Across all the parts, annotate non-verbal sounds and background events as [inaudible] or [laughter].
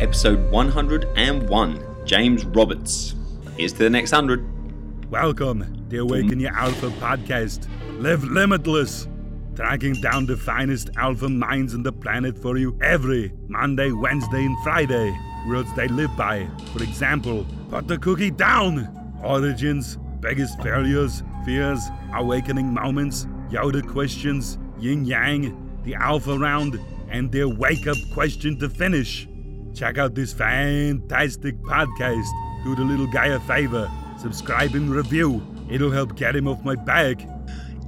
episode 101. James Roberts. Here's to the next 100. Welcome, the Awaken Your Alpha podcast. Live limitless, tracking down the finest alpha minds on the planet for you every Monday, Wednesday, and Friday. Words they live by. For example, put the cookie down. Origins, biggest failures, fears, awakening moments, Yoda questions, yin yang, the alpha round, and their wake up question to finish. Check out this fantastic podcast. Do the little guy a favor. Subscribe and review. It'll help get him off my back.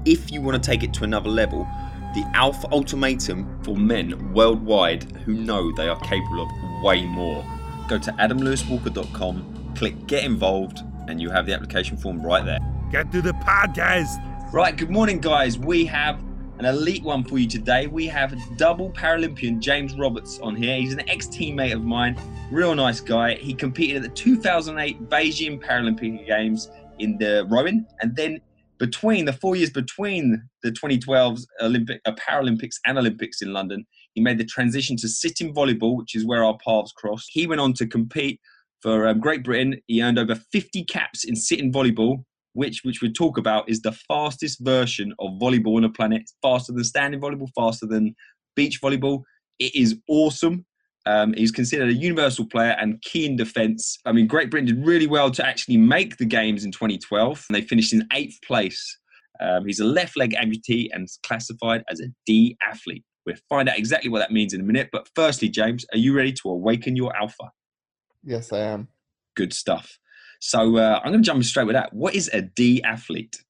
If you want to take it to another level, the Alpha Ultimatum for men worldwide who know they are capable of way more. Go to adamlewiswalker.com, click get involved, and you have the application form right there. Get to the podcast. Right, good morning, guys. We have an elite one for you today. We have double Paralympian James Roberts on here. He's an ex teammate of mine, real nice guy. He competed at the 2008 Beijing Paralympic Games in the rowing, and then between the four years between the 2012 Olympic, uh, Paralympics and Olympics in London, he made the transition to sitting volleyball, which is where our paths crossed. He went on to compete for um, Great Britain. He earned over 50 caps in sitting volleyball, which which we talk about is the fastest version of volleyball on the planet. It's faster than standing volleyball, faster than beach volleyball. It is awesome. Um, he's considered a universal player and key in defence. I mean, Great Britain did really well to actually make the games in 2012, and they finished in eighth place. Um, he's a left leg amputee and is classified as a D athlete. We'll find out exactly what that means in a minute. But firstly, James, are you ready to awaken your alpha? Yes, I am. Good stuff. So uh, I'm going to jump straight with that. What is a D athlete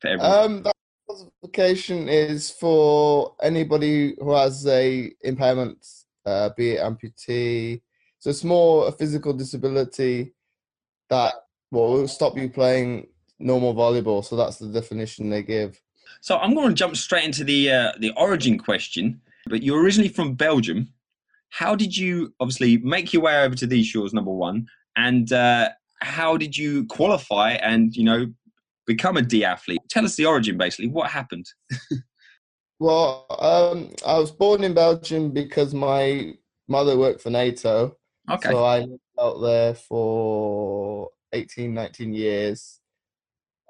for everyone? Um, that classification is for anybody who has a impairment, uh, be it amputee. So it's more a physical disability that will stop you playing normal volleyball. So that's the definition they give. So I'm going to jump straight into the uh, the origin question. But you're originally from Belgium. How did you obviously make your way over to these shores? Number one, and uh, how did you qualify and you know become a D athlete? Tell us the origin, basically. What happened? [laughs] well, um, I was born in Belgium because my mother worked for NATO. Okay. So I lived out there for 18, 19 years.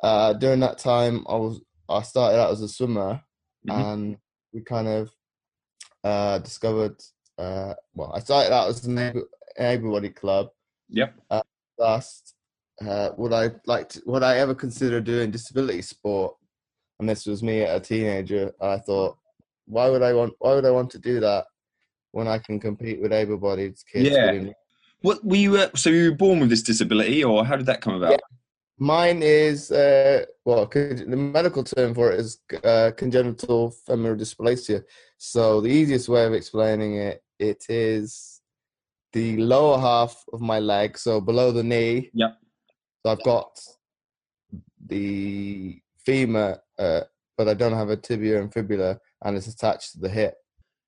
Uh, during that time, I was I started out as a swimmer, mm-hmm. and we kind of uh, discovered. Uh, well, I started out as an able-bodied club. Yep. Asked, uh, would I like to, would I ever consider doing disability sport? And this was me at a teenager. I thought, why would I want? Why would I want to do that when I can compete with able-bodied kids? Yeah. What were you? Uh, so you were born with this disability, or how did that come about? Yeah. Mine is uh, well, the medical term for it is uh, congenital femoral dysplasia. So the easiest way of explaining it, it is the lower half of my leg, so below the knee. Yep. So I've got the femur, uh, but I don't have a tibia and fibula, and it's attached to the hip.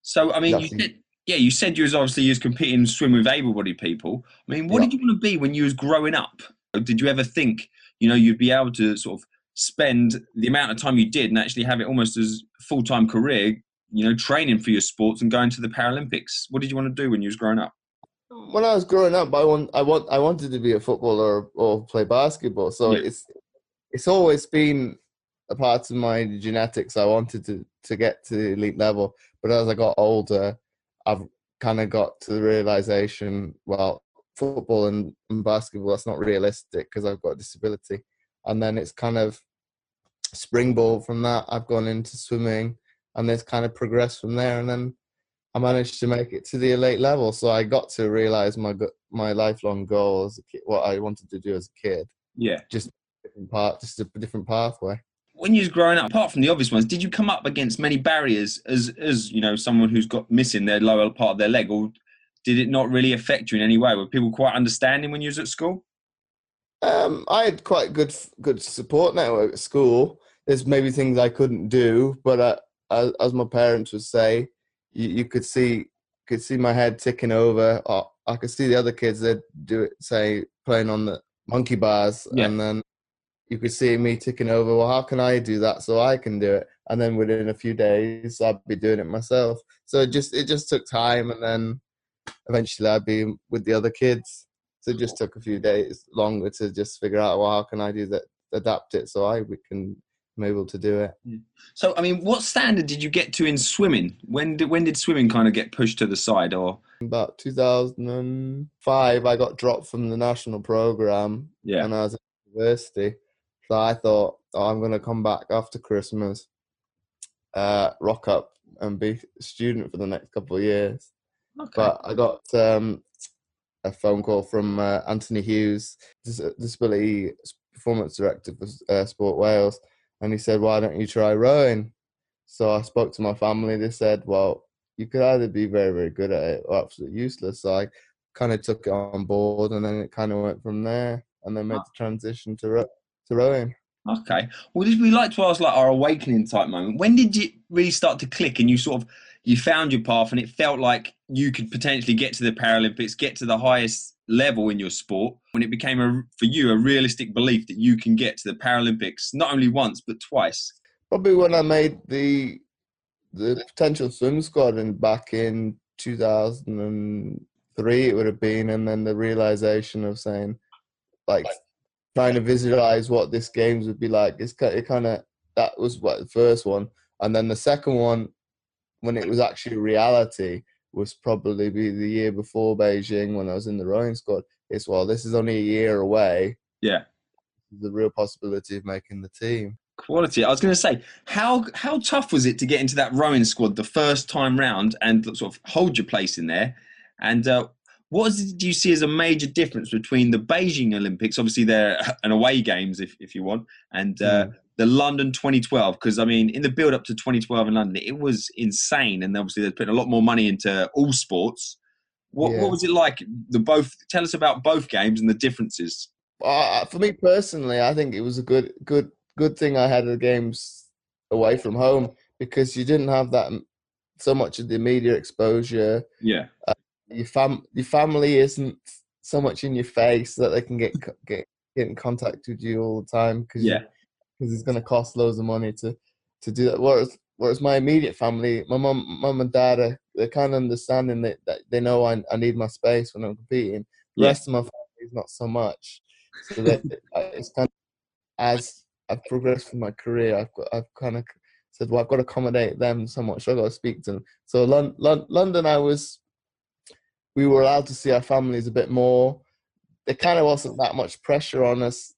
So I mean, you said, yeah, you said you was obviously you was competing swim with able-bodied people. I mean, what did you want to be when you was growing up? Did you ever think you know you'd be able to sort of spend the amount of time you did and actually have it almost as full-time career? You know, training for your sports and going to the Paralympics. What did you want to do when you was growing up? When I was growing up, I want I want I wanted to be a footballer or, or play basketball. So yeah. it's it's always been a part of my genetics. I wanted to to get to the elite level, but as I got older, I've kind of got to the realization, well, football and, and basketball that's not realistic because I've got a disability, and then it's kind of springboard from that. I've gone into swimming, and it's kind of progressed from there, and then I managed to make it to the elite level. So I got to realize my my lifelong goal as a kid, what I wanted to do as a kid. Yeah, just different part, just a different pathway. When you was growing up, apart from the obvious ones, did you come up against many barriers as as you know someone who's got missing their lower part of their leg, or did it not really affect you in any way? Were people quite understanding when you was at school? Um, I had quite good good support network at school. There's maybe things I couldn't do, but uh, as, as my parents would say, you, you could see could see my head ticking over. Or I could see the other kids that do it, say playing on the monkey bars, yeah. and then you could see me ticking over. Well, how can I do that so I can do it? And then within a few days, I'd be doing it myself. So it just it just took time, and then eventually I'd be with the other kids. So it just took a few days longer to just figure out well how can I do that, adapt it so I we can I'm able to do it. So I mean, what standard did you get to in swimming? When did when did swimming kind of get pushed to the side, or about 2005 I got dropped from the national program yeah, and I was at university. So I thought, oh, I'm going to come back after Christmas, uh, rock up and be a student for the next couple of years. okay, But I got um, a phone call from uh, Anthony Hughes, dis- disability performance director for uh, Sport Wales, and he said, "Why don't you try rowing?" So I spoke to my family. They said, "Well, you could either be very, very good at it or absolutely useless." So I kind of took it on board, and then it kind of went from there, and then made ah. the transition to ro- to rowing. okay. Well, we like to ask like our awakening type moment? When did it really start to click, and you sort of you found your path, and it felt like you could potentially get to the Paralympics, get to the highest level in your sport? When it became a for you a realistic belief that you can get to the Paralympics not only once but twice. Probably when I made the the potential swim squad and back in 2003 it would have been and then the realization of saying like trying to visualize what this games would be like it's ki- it kind of that was what the first one and then the second one when it was actually reality was probably be the year before Beijing when I was in the rowing squad it's well this is only a year away Yeah. the real possibility of making the team Quality. I was going to say, how how tough was it to get into that rowing squad the first time round and sort of hold your place in there? And uh, what do you see as a major difference between the Beijing Olympics, obviously they're an away games if, if you want, and uh, the London 2012? Because I mean, in the build up to 2012 in London, it was insane, and obviously they're putting a lot more money into all sports. What, Yeah. what was it like? The both. Tell us about both games and the differences. Uh, for me personally, I think it was a good, good, good thing I had the games away from home because you didn't have that so much of the media exposure. Yeah. Your fam, your family isn't so much in your face that they can get get get in contact with you all the time because Yeah. Because it's going to cost loads of money to to do that. Whereas whereas my immediate family, my mum, mum and dad are they're kind of understanding that, that they know I I need my space when I'm competing. The Yeah. rest of my family is not so much. So that it's kind of as I've progressed through my career, I've got I've kind of said, well, I've got to accommodate them so much. So I've got to speak to them. So Lon- Lon- London, I was we were allowed to see our families a bit more. There kind of wasn't that much pressure on us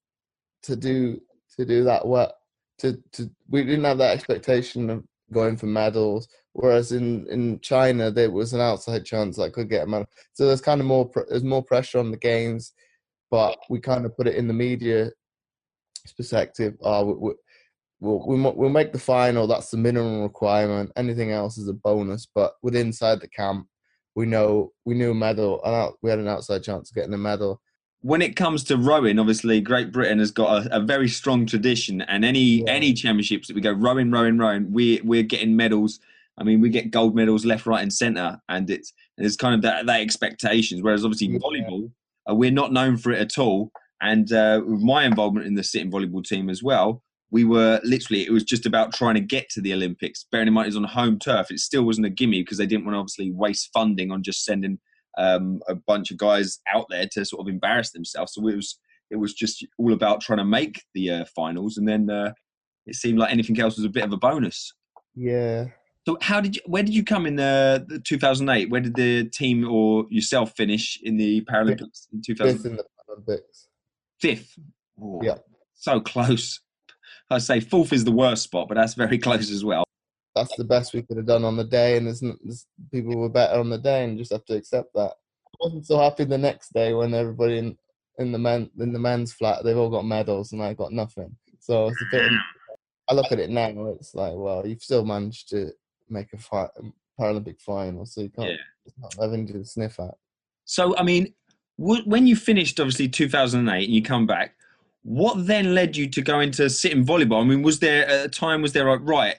to do to do that well. To to we didn't have that expectation of going for medals. Whereas in in China, there was an outside chance I could get a medal. So there's kind of more there's more pressure on the games, but we kind of put it in the media perspective. Oh, we, we, we'll, we'll we'll make the final. That's the minimum requirement. Anything else is a bonus. But with inside the camp, we know we knew a medal. And we had an outside chance of getting a medal. When it comes to rowing, obviously Great Britain has got a, a very strong tradition, and any Yeah. any championships that we go rowing, rowing, rowing, we we're getting medals. I mean, we get gold medals left, right, and centre, and it's there's kind of that, that expectations. Whereas obviously Yeah. volleyball, uh, we're not known for it at all. And uh, with my involvement in the sitting volleyball team as well, we were literally it was just about trying to get to the Olympics. Bearing in mind it was on home turf, it still wasn't a gimme because they didn't want to obviously waste funding on just sending um, a bunch of guys out there to sort of embarrass themselves. So it was it was just all about trying to make the uh, finals, and then uh, it seemed like anything else was a bit of a bonus. Yeah. So how did you? Where did you come in uh, the 2008? Where did the team or yourself finish in the Paralympics in Fifth in the Olympics. Fifth. Oh, Yeah. So close. I say fourth is the worst spot, but that's very [laughs] close as well. That's the best we could have done on the day, and there's, there's people were better on the day, and you just have to accept that. I wasn't so happy the next day when everybody in, in the men in the men's flat they've all got medals and I got nothing. So it's a bit. I look at it now, it's like, well, you've still managed to make a fi- Paralympic final, so you can't. Yeah. Nothing to sniff at. So, I mean, wh- when you finished, obviously, 2008 and you come back, what then led you to go into sitting volleyball? I mean, was there a time, was there like, right,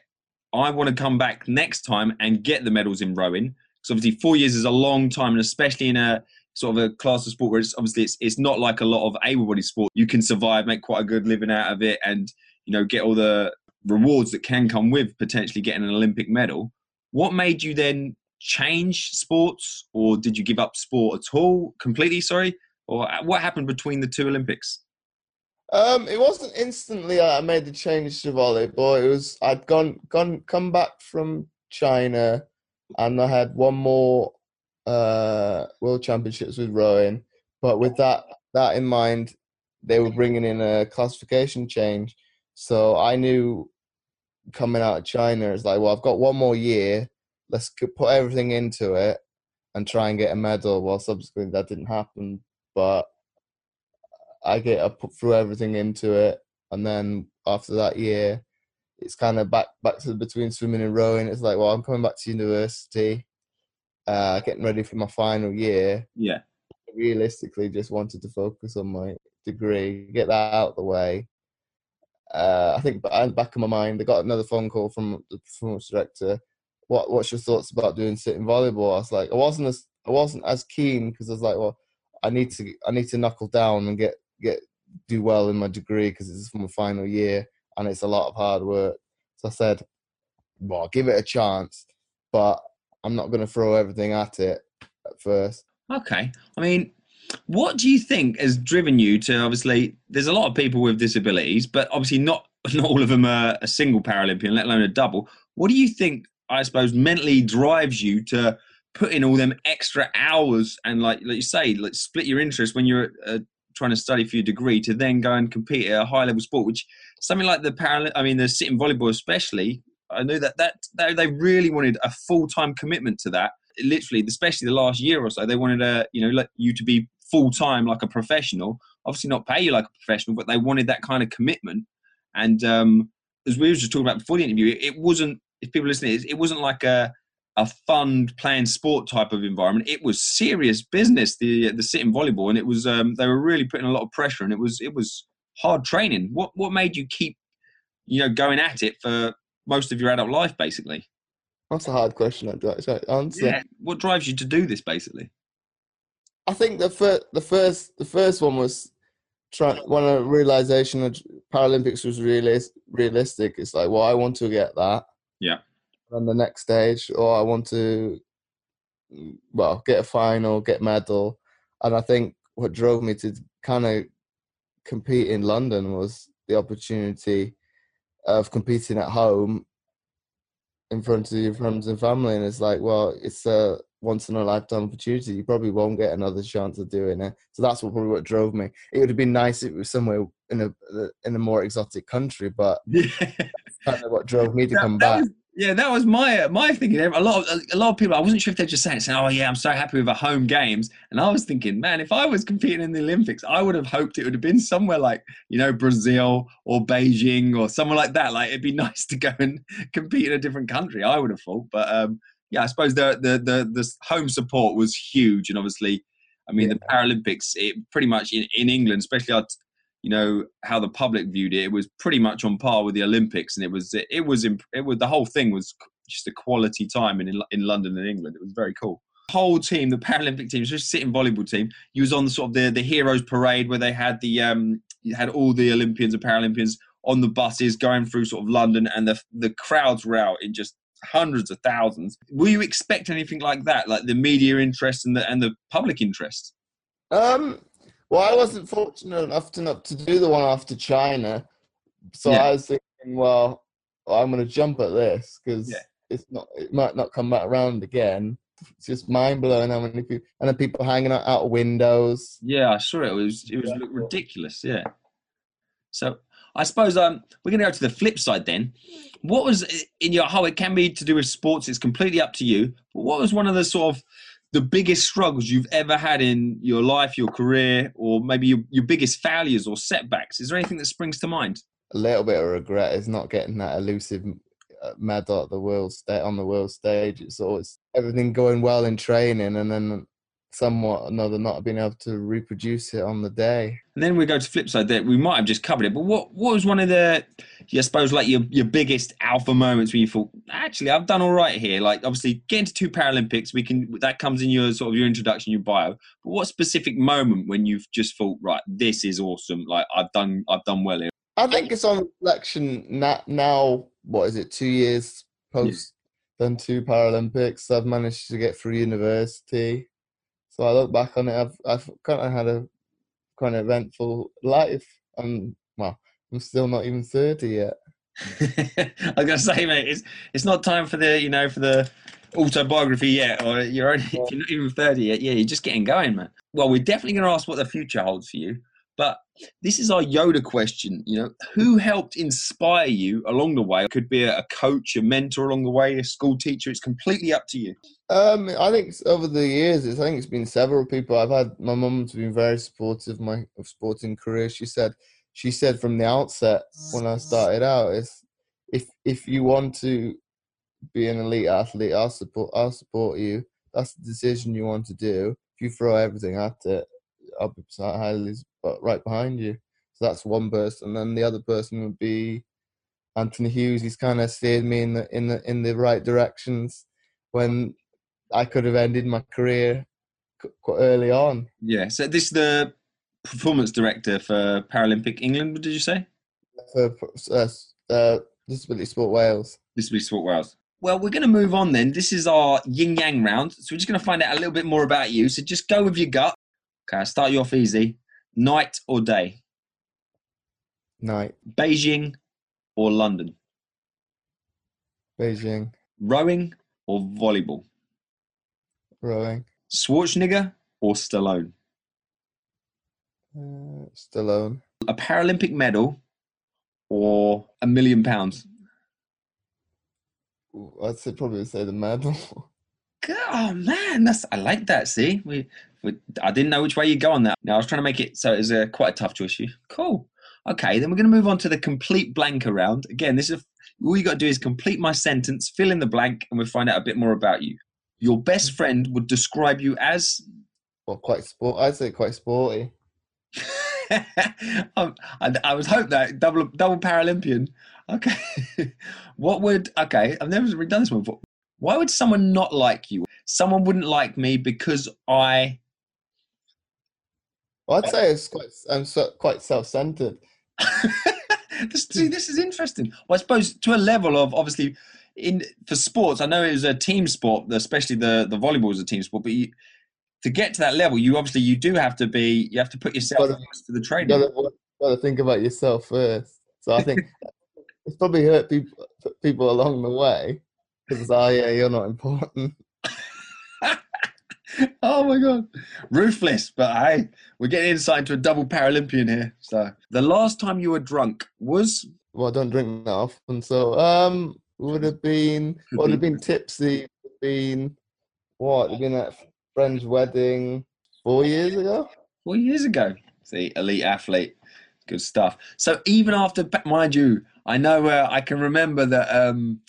I want to come back next time and get the medals in rowing? Because obviously, four years is a long time, and especially in a sort of a class of sport where it's obviously it's, it's not like a lot of able-bodied sport. You can survive, make quite a good living out of it, and you know get all the rewards that can come with potentially getting an Olympic medal. What made you then change sports, or did you give up sport at all completely? Sorry, or uh, what happened between the two Olympics? Um, it wasn't instantly I made the change to volleyball. It was I'd gone gone come back from China, and I had one more uh, World Championships with rowing. But with that that in mind, they were bringing in a classification change. So I knew coming out of China, it's like, well, I've got one more year. Let's put everything into it and try and get a medal. Well, subsequently that didn't happen, but I get I put through everything into it, and then after that year, it's kind of back back to between swimming and rowing. It's like, well, I'm coming back to university, uh, getting ready for my final year. Yeah. Realistically, just wanted to focus on my degree, get that out of the way. Uh, I think back in my mind, I got another phone call from the performance director. What What's your thoughts about doing sitting volleyball? I was like, I wasn't as I wasn't as keen because I was like, well, I need to I need to knuckle down and get get do well in my degree because it's from my final year and it's a lot of hard work. So I said, well, I'll give it a chance, but I'm not going to throw everything at it at first. Okay. I mean, what do you think has driven you to obviously? There's a lot of people with disabilities, but obviously not [laughs] not all of them are a single Paralympian, let alone a double. What do you think? I suppose mentally drives you to put in all them extra hours and like like you say, like split your interest when you're uh, trying to study for your degree to then go and compete at a high level sport, which something like the Paralympic, I mean the sitting volleyball especially. I knew that that, that they really wanted a full time commitment to that. Literally, especially the last year or so, they wanted a you know like you to be full time like a professional. Obviously, not pay you like a professional, but they wanted that kind of commitment. And um, as we were just talking about before the interview, it, it wasn't. If people listening, it, it wasn't like a a fund playing sport type of environment. It was serious business. The the sitting volleyball, and it was um, they were really putting a lot of pressure, and it was it was hard training. What what made you keep you know going at it for most of your adult life, basically? That's a hard question. I'd answer. Yeah. What drives you to do this, basically? I think the first, the first, the first one was trying when a realization of Paralympics was realis- realistic. It's like, well, I want to get that. Yeah. On the next stage, or I want to, well, get a final, get medal, and I think what drove me to kind of compete in London was the opportunity of competing at home in front of your friends and family, and it's like, well, it's a once in a lifetime opportunity. You probably won't get another chance of doing it. So that's what probably what drove me. It would have been nice if it was somewhere in a in a more exotic country, but [laughs] yeah. kind of what drove me to that, come that back. Was, yeah, that was my my thinking. A lot of a lot of people. I wasn't sure if they're just saying, saying, "Oh yeah, I'm so happy with the home games," and I was thinking, man, if I was competing in the Olympics, I would have hoped it would have been somewhere like you know Brazil or Beijing or somewhere like that. Like it'd be [laughs] nice to go and compete in a different country. I would have thought, but um, yeah, I suppose the the the, the home support was huge, and obviously, I mean, yeah. the Paralympics, it pretty much in, in England, especially our, you know how the public viewed it, it was pretty much on par with the Olympics, and it was it, was it was the whole thing was just a quality time in in London and England. It was very cool. whole team, the Paralympic team, just sitting volleyball team, you was on the sort of the the heroes parade where they had the um had all the Olympians and Paralympians on the buses going through sort of London, and the the crowds were out in just hundreds of thousands. Will you expect anything like that, like the media interest and the and the public interest? Um, well, I wasn't fortunate enough to not to do the one after China, so yeah. I was thinking, well, I'm going to jump at this because yeah. it's not, it might not come back around again. It's just mind blowing how many people and the people hanging out, out of windows. Yeah, I saw it. It was it was ridiculous. Yeah. So I suppose um, we're going to go to the flip side then. What was in your how it can be to do with sports? It's completely up to you. But what was one of the sort of the biggest struggles you've ever had in your life, your career, or maybe your, your biggest failures or setbacks? Is there anything that springs to mind? A little bit of regret is not getting that elusive uh, medal at the world state on the world stage. It's always everything going well in training, and then somewhat another not being able to reproduce it on the day. And then we go to flip side that we might have just covered it, but what what was one of the I suppose like your your biggest alpha moments when you thought, actually I've done all right here? Like obviously getting to two Paralympics, we can that comes in your sort of your introduction, your bio. But what specific moment when you've just thought, right, this is awesome, like I've done I've done well here? I think it's on reflection now, now what is it, two years post done two Paralympics. I've managed to get through university. So I look back on it. I've I've kind of had a kind of eventful life. And well, I'm still not even thirty yet. [laughs] I was gonna say, mate, it's it's not time for the you know for the autobiography yet, or you're only if [laughs] you're not even thirty yet. Yeah, you're just getting going, man. Well, we're definitely gonna ask what the future holds for you. But this is our Yoda question. You know, who helped inspire you along the way? It could be a coach, a mentor along the way, a school teacher. It's completely up to you. Um, I think over the years, I think it's been several people. I've had my mum's been very supportive of my sporting career. She said, she said from the outset when I started out, if if you want to be an elite athlete, I'll support I'll support you. That's the decision you want to do. If you throw everything at it, I'll be highly right behind you. So that's one person. And then the other person would be Anthony Hughes. He's kind of steered me in the in the in the right directions when I could have ended my career quite early on. Yeah. So this is the performance director for Paralympic England. What did you say? For uh, uh, Disability Sport Wales. Disability Sport Wales. Well, we're going to move on then. This is our yin yang round. So we're just going to find out a little bit more about you. So just go with your gut. Okay, I'll start you off easy. Night or day? Night. Beijing or London? Beijing. Rowing or volleyball? Rowing. Schwarzenegger or Stallone? Uh, Stallone. A Paralympic medal or a million pounds? I'd say probably say the medal. [laughs] Oh man, that's I like that. See, we, we I didn't know which way you go on that. Now I was trying to make it so it was a quite a tough choice. You cool. Okay, then we're going to move on to the complete blank around. Again, this is all you got to do is complete my sentence, fill in the blank, and we'll find out a bit more about you. Your best friend would describe you as. Well, quite sport. I'd say quite sporty. [laughs] um, I, I was hope that double double Paralympian. Okay, [laughs] what would okay? I've never done this one before. Why would someone not like you? Someone wouldn't like me because I. Well, I'd say it's quite. I'm um, so, quite self-centered. [laughs] this, see, this is interesting. Well, I suppose to a level of obviously in for sports. I know it was a team sport, especially the the volleyball is a team sport, but you, to get to that level, you obviously you do have to be. You have to put yourself Gotta- to the training. You gotta, gotta think about yourself first. So I think [laughs] it's probably hurt people people along the way because oh yeah, you're not important. [laughs] oh my god, ruthless! But hey, we're getting insight into a double Paralympian here. So the last time you were drunk was Well, I don't drink that often, so um, would have been would have been [laughs] tipsy. Would have been what? Would have been at a friend's wedding four years ago. four years ago. See, elite athlete, good stuff. So even after, mind you, I know uh, I can remember that um,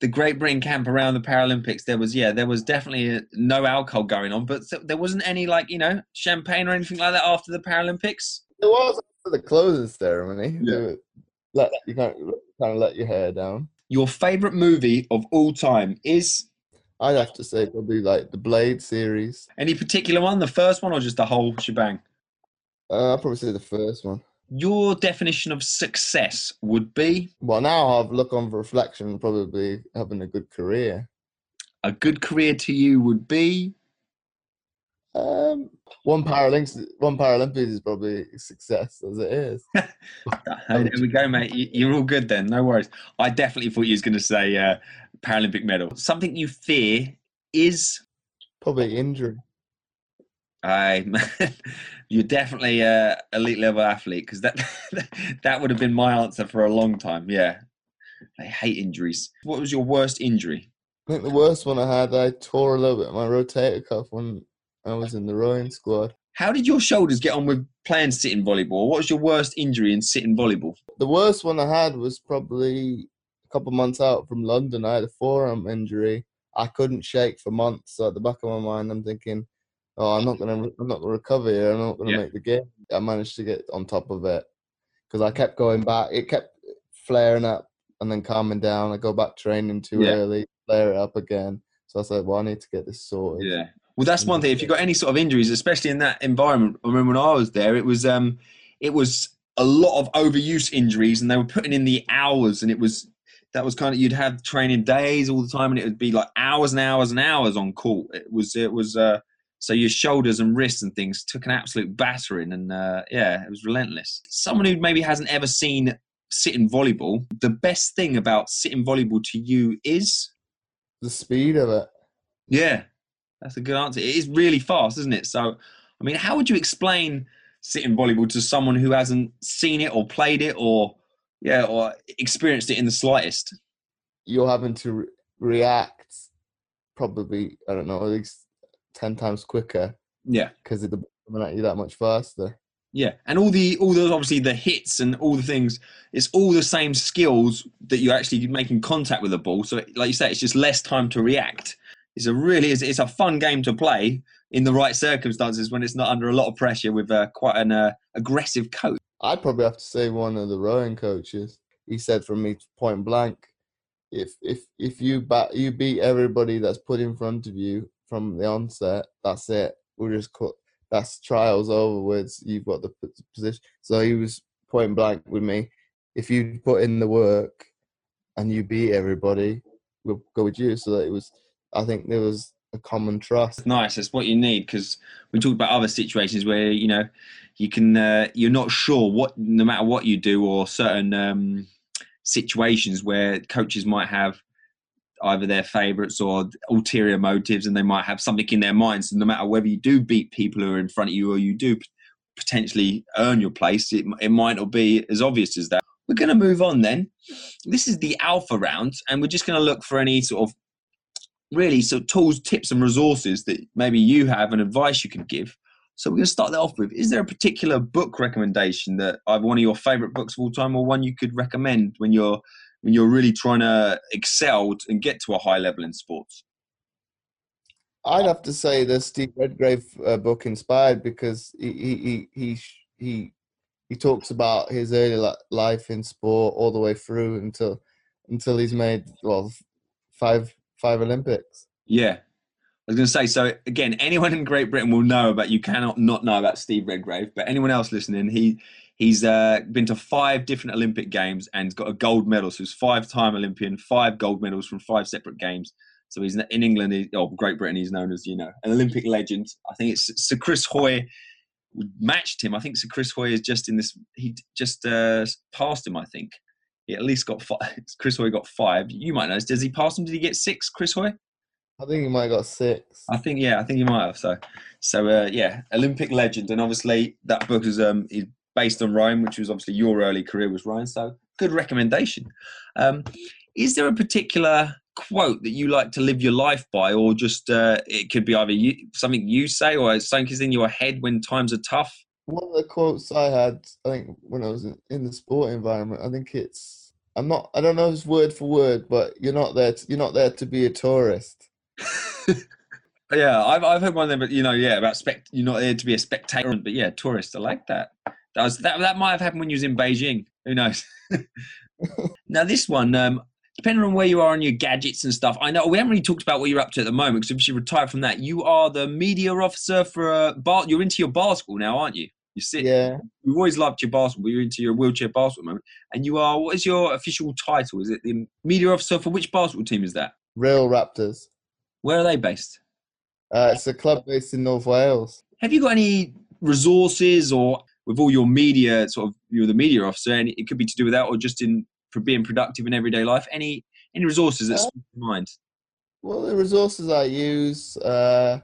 the Great Britain camp around the Paralympics. There was yeah, there was definitely uh, no alcohol going on, but there wasn't any like you know champagne or anything like that after the Paralympics. It was after the closing ceremony. Yeah. Let you can't kind of let your hair down. Your favorite movie of all time is I'd have to say probably like the Blade series. any particular one, the first one or just the whole shebang? Uh, I'd probably say the first one. Your definition of success would be Well, now I've look on reflection, probably having a good career. a good career to you would be Um, one Paralympics, one Paralympics is probably success as it is. [laughs] There we go, mate. You- You're all good then. No worries. I definitely thought you was going to say uh, Paralympic medal. Something you fear is, Probably injury. I man, [laughs] you're definitely a elite level athlete because that [laughs] that would have been my answer for a long time. Yeah, I hate injuries. What was your worst injury? I think the worst one I had, I tore a little bit of my rotator cuff when I was in the rowing squad. How did your shoulders get on with playing sitting volleyball? What was your worst injury in sitting volleyball? The worst one I had was probably a couple months out from London. I had a forearm injury. I couldn't shake for months. So at the back of my mind, I'm thinking, "Oh, I'm not gonna, I'm not gonna recover here. I'm not gonna Yeah. make the game." I managed to get on top of it because I kept going back. It kept flaring up and then calming down. I go back training too Yeah. early, flare it up again. So I said, "Well, I need to get this sorted." Yeah. Well, that's one thing. If you've got any sort of injuries, especially in that environment, I remember when I was there, it was um, it was a lot of overuse injuries, and they were putting in the hours, and it was that was kind of you'd have training days all the time, and it would be like hours and hours and hours on court. It was it was uh, so your shoulders and wrists and things took an absolute battering, and uh, yeah, it was relentless. Someone who maybe hasn't ever seen sitting volleyball, the best thing about sitting volleyball to you is the speed of it. Yeah, that's a good answer. It is really fast, isn't it? So, I mean, how would you explain sitting volleyball to someone who hasn't seen it or played it or yeah or experienced it in the slightest? You're having to re- react probably I don't know at least ten times quicker. Yeah, because it's coming at you that much faster. Yeah, and all the all those obviously the hits and all the things. It's all the same skills that you're actually making contact with the ball. So, like you say, it's just less time to react. It's a really it's, it's a fun game to play in the right circumstances when it's not under a lot of pressure with uh, quite an uh, aggressive coach. I'd probably have to say one of the rowing coaches. He said from me point blank, if if if you bat you beat everybody that's put in front of you from the onset, that's it. We'll just cut that's trials over. overwards. You've got the position. So he was point blank with me. If you put in the work and you beat everybody, we'll go with you. So that it was. I think there was a common trust. Nice. That's what you need because we talked about other situations where you know you can uh, you're not sure what no matter what you do or certain um, situations where coaches might have either their favourites or ulterior motives, and they might have something in their minds. And no matter whether you do beat people who are in front of you or you do potentially earn your place, it, it might not be as obvious as that. We're going to move on then. This is the alpha round, and we're just going to look for any sort of really so tools, tips, and resources that maybe you have and advice you can give. So we're going to start that off with. Is there a particular book recommendation that either one of your favourite books of all time, or one you could recommend when you're when you're really trying to excel and get to a high level in sports? I'd have to say the Steve Redgrave uh, book inspired because he he he he he talks about his early life in sport all the way through until until he's made well five five Olympics. Yeah, I was going to say. So again, anyone in Great Britain will know about. You cannot not know about Steve Redgrave, but anyone else listening, he He's uh, been to five different Olympic games and got a gold medal. So he's five-time Olympian, five gold medals from five separate games. So he's in England or Great Britain. He's known as you know an Olympic legend. I think it's Sir Chris Hoy matched him. I think Sir Chris Hoy is just in this. He just uh, passed him. I think he at least got five. [laughs] Chris Hoy got five. You might know. Does he pass him? Did he get six? Chris Hoy? I think he might have got six. I think yeah, I think he might have. So, so uh, yeah, Olympic legend, and obviously that book is um based on Ryan, which was obviously your early career was Ryan. So good recommendation. Um, is there a particular quote that you like to live your life by, or just uh, it could be either you, something you say or something is in your head when times are tough? One of the quotes I had, I think, when I was in, in the sport environment, I think it's I'm not I don't know if it's word for word, but you're not there to, you're not there to be a tourist. [laughs] yeah, I've I've heard one of them, but you know, yeah, about spect. You're not there to be a spectator, but yeah, tourist. I like that. That was that. That might have happened when you was in Beijing. Who knows? [laughs] now this one, um, depending on where you are on your gadgets and stuff, I know we haven't really talked about what you're up to at the moment because if you retire from that, you are the media officer for a bar. You're into your basketball now, aren't you? You sit. Yeah. You've always loved your basketball. You're into your wheelchair basketball moment, and you are. What is your official title? Is it the media officer for which basketball team is that? Real Raptors. Where are they based? Uh, it's a club based in North Wales. Have you got any resources or with all your media sort of you're the media officer and it could be to do with that or just in for being productive in everyday life. Any any resources that uh, spring to mind? well the resources i use uh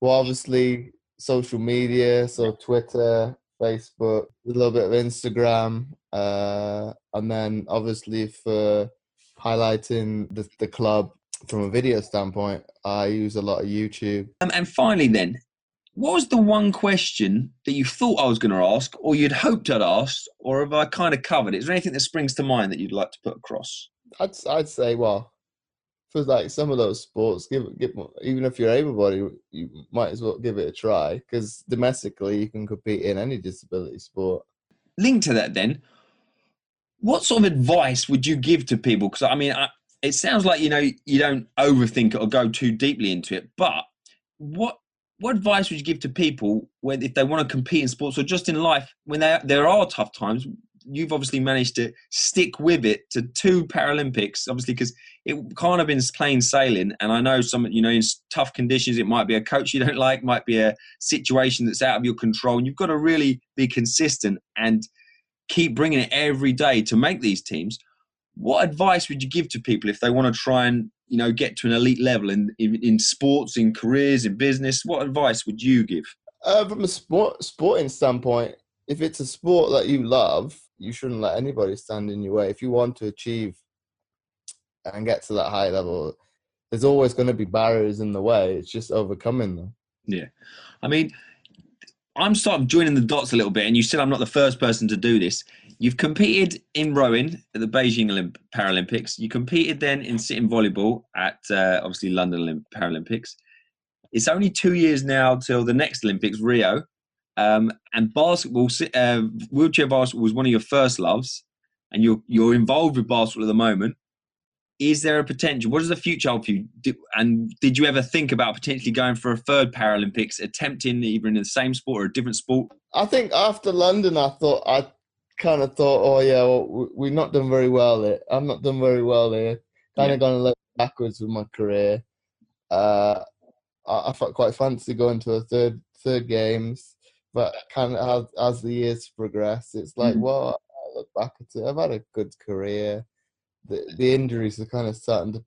well obviously social media so twitter facebook a little bit of instagram uh and then obviously for highlighting the, the club from a video standpoint i use a lot of youtube. Um, and finally then what was the one question that you thought I was going to ask, or you'd hoped I'd asked, or have I kind of covered it? Is there anything that springs to mind that you'd like to put across? I'd I'd say, well, for like some of those sports, give give even if you're able-bodied, you might as well give it a try because domestically you can compete in any disability sport. Link to that, then. What sort of advice would you give to people? Because I mean, I, it sounds like you know you don't overthink it or go too deeply into it, but what what advice would you give to people when if they want to compete in sports or just in life when there there are tough times you've obviously managed to stick with it to two Paralympics, obviously because it can't have been plain sailing. And I know some, you know, in tough conditions, it might be a coach you don't [laughs] like, might be a situation that's out of your control, and you've got to really be consistent and keep bringing it every day to make these teams. What advice would you give to people if they want to try and you know get to an elite level in in, in sports, in careers, in business? What advice would you give? Uh, from a sport sporting standpoint, if it's a sport that you love, you shouldn't let anybody stand in your way. If you want to achieve and get to that high level, there's always going to be barriers in the way. It's just overcoming them. Yeah, I mean, I'm starting joining the dots a little bit, and you said I'm not the first person to do this. You've competed in rowing at the Beijing Olymp- Paralympics. You competed then in sitting volleyball at uh, obviously London Olymp- Paralympics. It's only two years now till the next Olympics, Rio. Um, and basketball, uh, wheelchair basketball was one of your first loves, and you're you're involved with basketball at the moment. Is there a potential? What does the future hold for you? And did you ever think about potentially going for a third Paralympics, attempting either in the same sport or a different sport? I think after London, I thought I kind of thought, oh yeah, well, we've not done very well here. I'm not done very well here. Kind yeah. of gone a little backwards with my career. Uh, I, I felt quite fancy going to a third third games, but kind of as, as the years progress, it's like, mm-hmm. well, I look back at it. I've had a good career. The the injuries are kind of starting to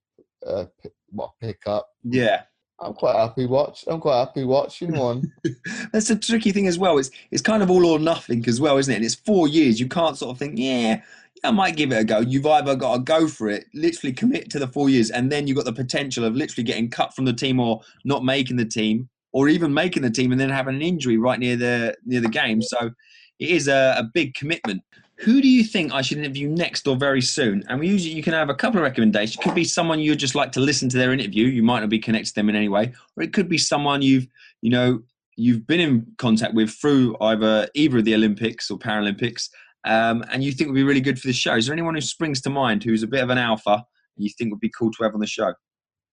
uh, pick, what pick up. Yeah. I'm quite happy watch. I'm quite happy watching one. [laughs] That's a tricky thing as well. It's it's kind of all or nothing as well, isn't it? And it's four years. You can't sort of think, yeah, I might give it a go. You've either got to go for it, literally commit to the four years, and then you've got the potential of literally getting cut from the team or not making the team, or even making the team and then having an injury right near the near the game. So it is a, a big commitment. Who do you think I should interview next or very soon? And we usually you can have a couple of recommendations. It could be someone you'd just like to listen to their interview. You might not be connected to them in any way, or it could be someone you've you know you've been in contact with through either either of the Olympics or Paralympics um, and you think would be really good for the show. Is there anyone who springs to mind who's a bit of an alpha you think would be cool to have on the show?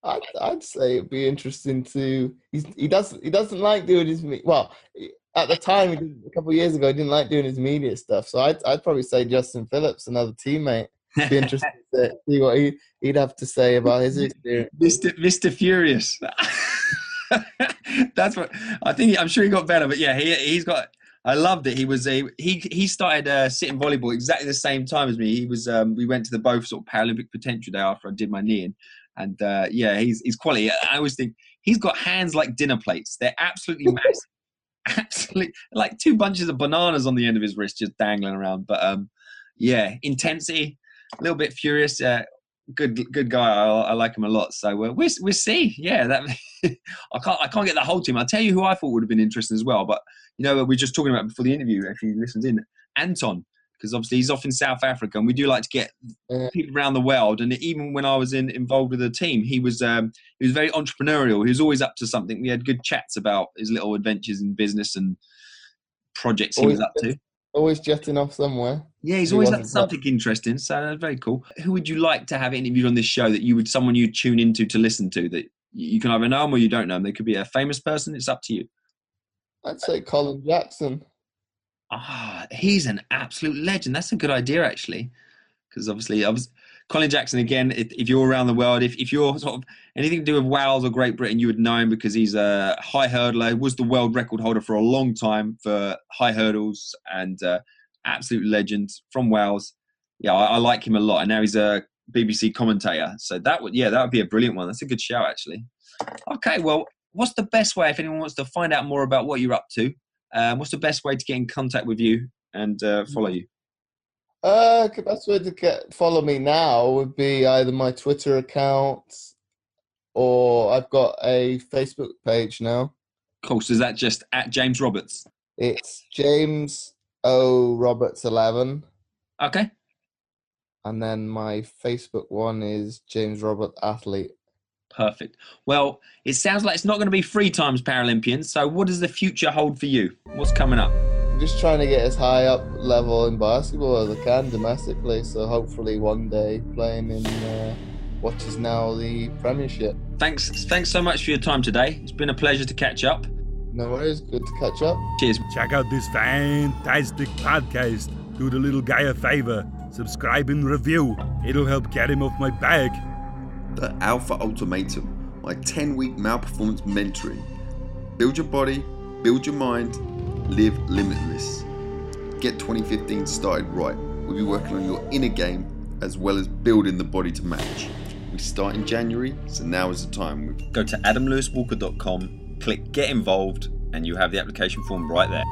I'd, I'd say it'd be interesting to. he does. He doesn't like doing his. Well, at the time, a couple of years ago, he didn't like doing his media stuff. So I'd, I'd probably say Justin Phillips, another teammate. Be interested to [laughs] see what he, he'd have to say about his experience. Mr. Mr. Furious. [laughs] That's what I think. I'm sure he got better, but yeah, he he's got I loved it. He was a he he started uh, sitting volleyball exactly the same time as me. He was um, we went to the both sort of Paralympic potential day after I did my knee and uh, yeah, he's he's quality. I always think he's got hands like dinner plates. They're absolutely [laughs] massive, absolutely like two bunches of bananas on the end of his wrist just dangling around. But um, yeah, intensity, a little bit furious. Uh, good good guy. I, I, like him a lot. So uh, we'll we'll see. Yeah, that [laughs] I can't I can't get the whole team. I'll tell you who I thought would have been interesting as well. But you know, we are just talking about before the interview. If you listened in, Anton, because obviously he's off in South Africa, and we do like to get people around the world. And even when I was in, involved with the team, he was um, he was very entrepreneurial. He was always up to something. We had good chats about his little adventures in business and projects he was up to. Always jetting off somewhere. Yeah, he's always had something interesting. So that's very cool. Who would you like to have interviewed on this show that you would someone you tune into to listen to that you can either know them or you don't know them? They could be a famous person. It's up to you. I'd say Colin Jackson. Ah, he's an absolute legend. That's a good idea, actually, because obviously, I was Colin Jackson again. If, if, you're around the world, if, if you're sort of anything to do with Wales or Great Britain, you would know him because he's a high hurdler. Was the world record holder for a long time for high hurdles and uh, absolute legend from Wales. Yeah, I, I, like him a lot, and now he's a BBC commentator. So that would yeah, that would be a brilliant one. That's a good shout, actually. Okay, well, what's the best way if anyone wants to find out more about what you're up to? Um, what's the best way to get in contact with you and uh, follow you? Uh, the best way to get follow me now would be either my Twitter account or I've got a Facebook page now. Cool. So is that just at James Roberts? It's James O Roberts eleven. Okay. And then my Facebook one is James Robert Athlete. Perfect. Well, it sounds like it's not going to be three times Paralympians. So, what does the future hold for you? What's coming up? I'm just trying to get as high up level in basketball as I can domestically. So, hopefully, one day playing in uh, what is now the Premiership. Thanks. Thanks so much for your time today. It's been a pleasure to catch up. No worries. Good to catch up. Cheers. Check out this fantastic podcast do the little guy a favor, subscribe and review. It'll help get him off my back. The Alpha Ultimatum, my 10 week malperformance mentoring. Build your body, build your mind, live limitless. Get 2015 started right. We'll be working on your inner game as well as building the body to match. We start in January, so now is the time. Go to adamlewiswalker.com, click get involved, and you have the application form right there.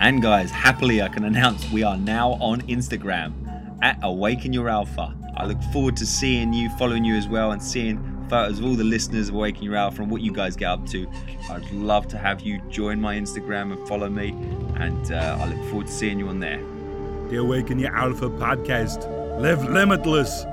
And guys, happily I can announce we are now on Instagram at Awaken Your Alpha. I look forward to seeing you, following you as well, and seeing photos of all the listeners of Awaken Your Alpha and what you guys get up to. I'd love to have you join my Instagram and follow me, and uh, I look forward to seeing you on there. The Awaken Your Alpha podcast. Live limitless.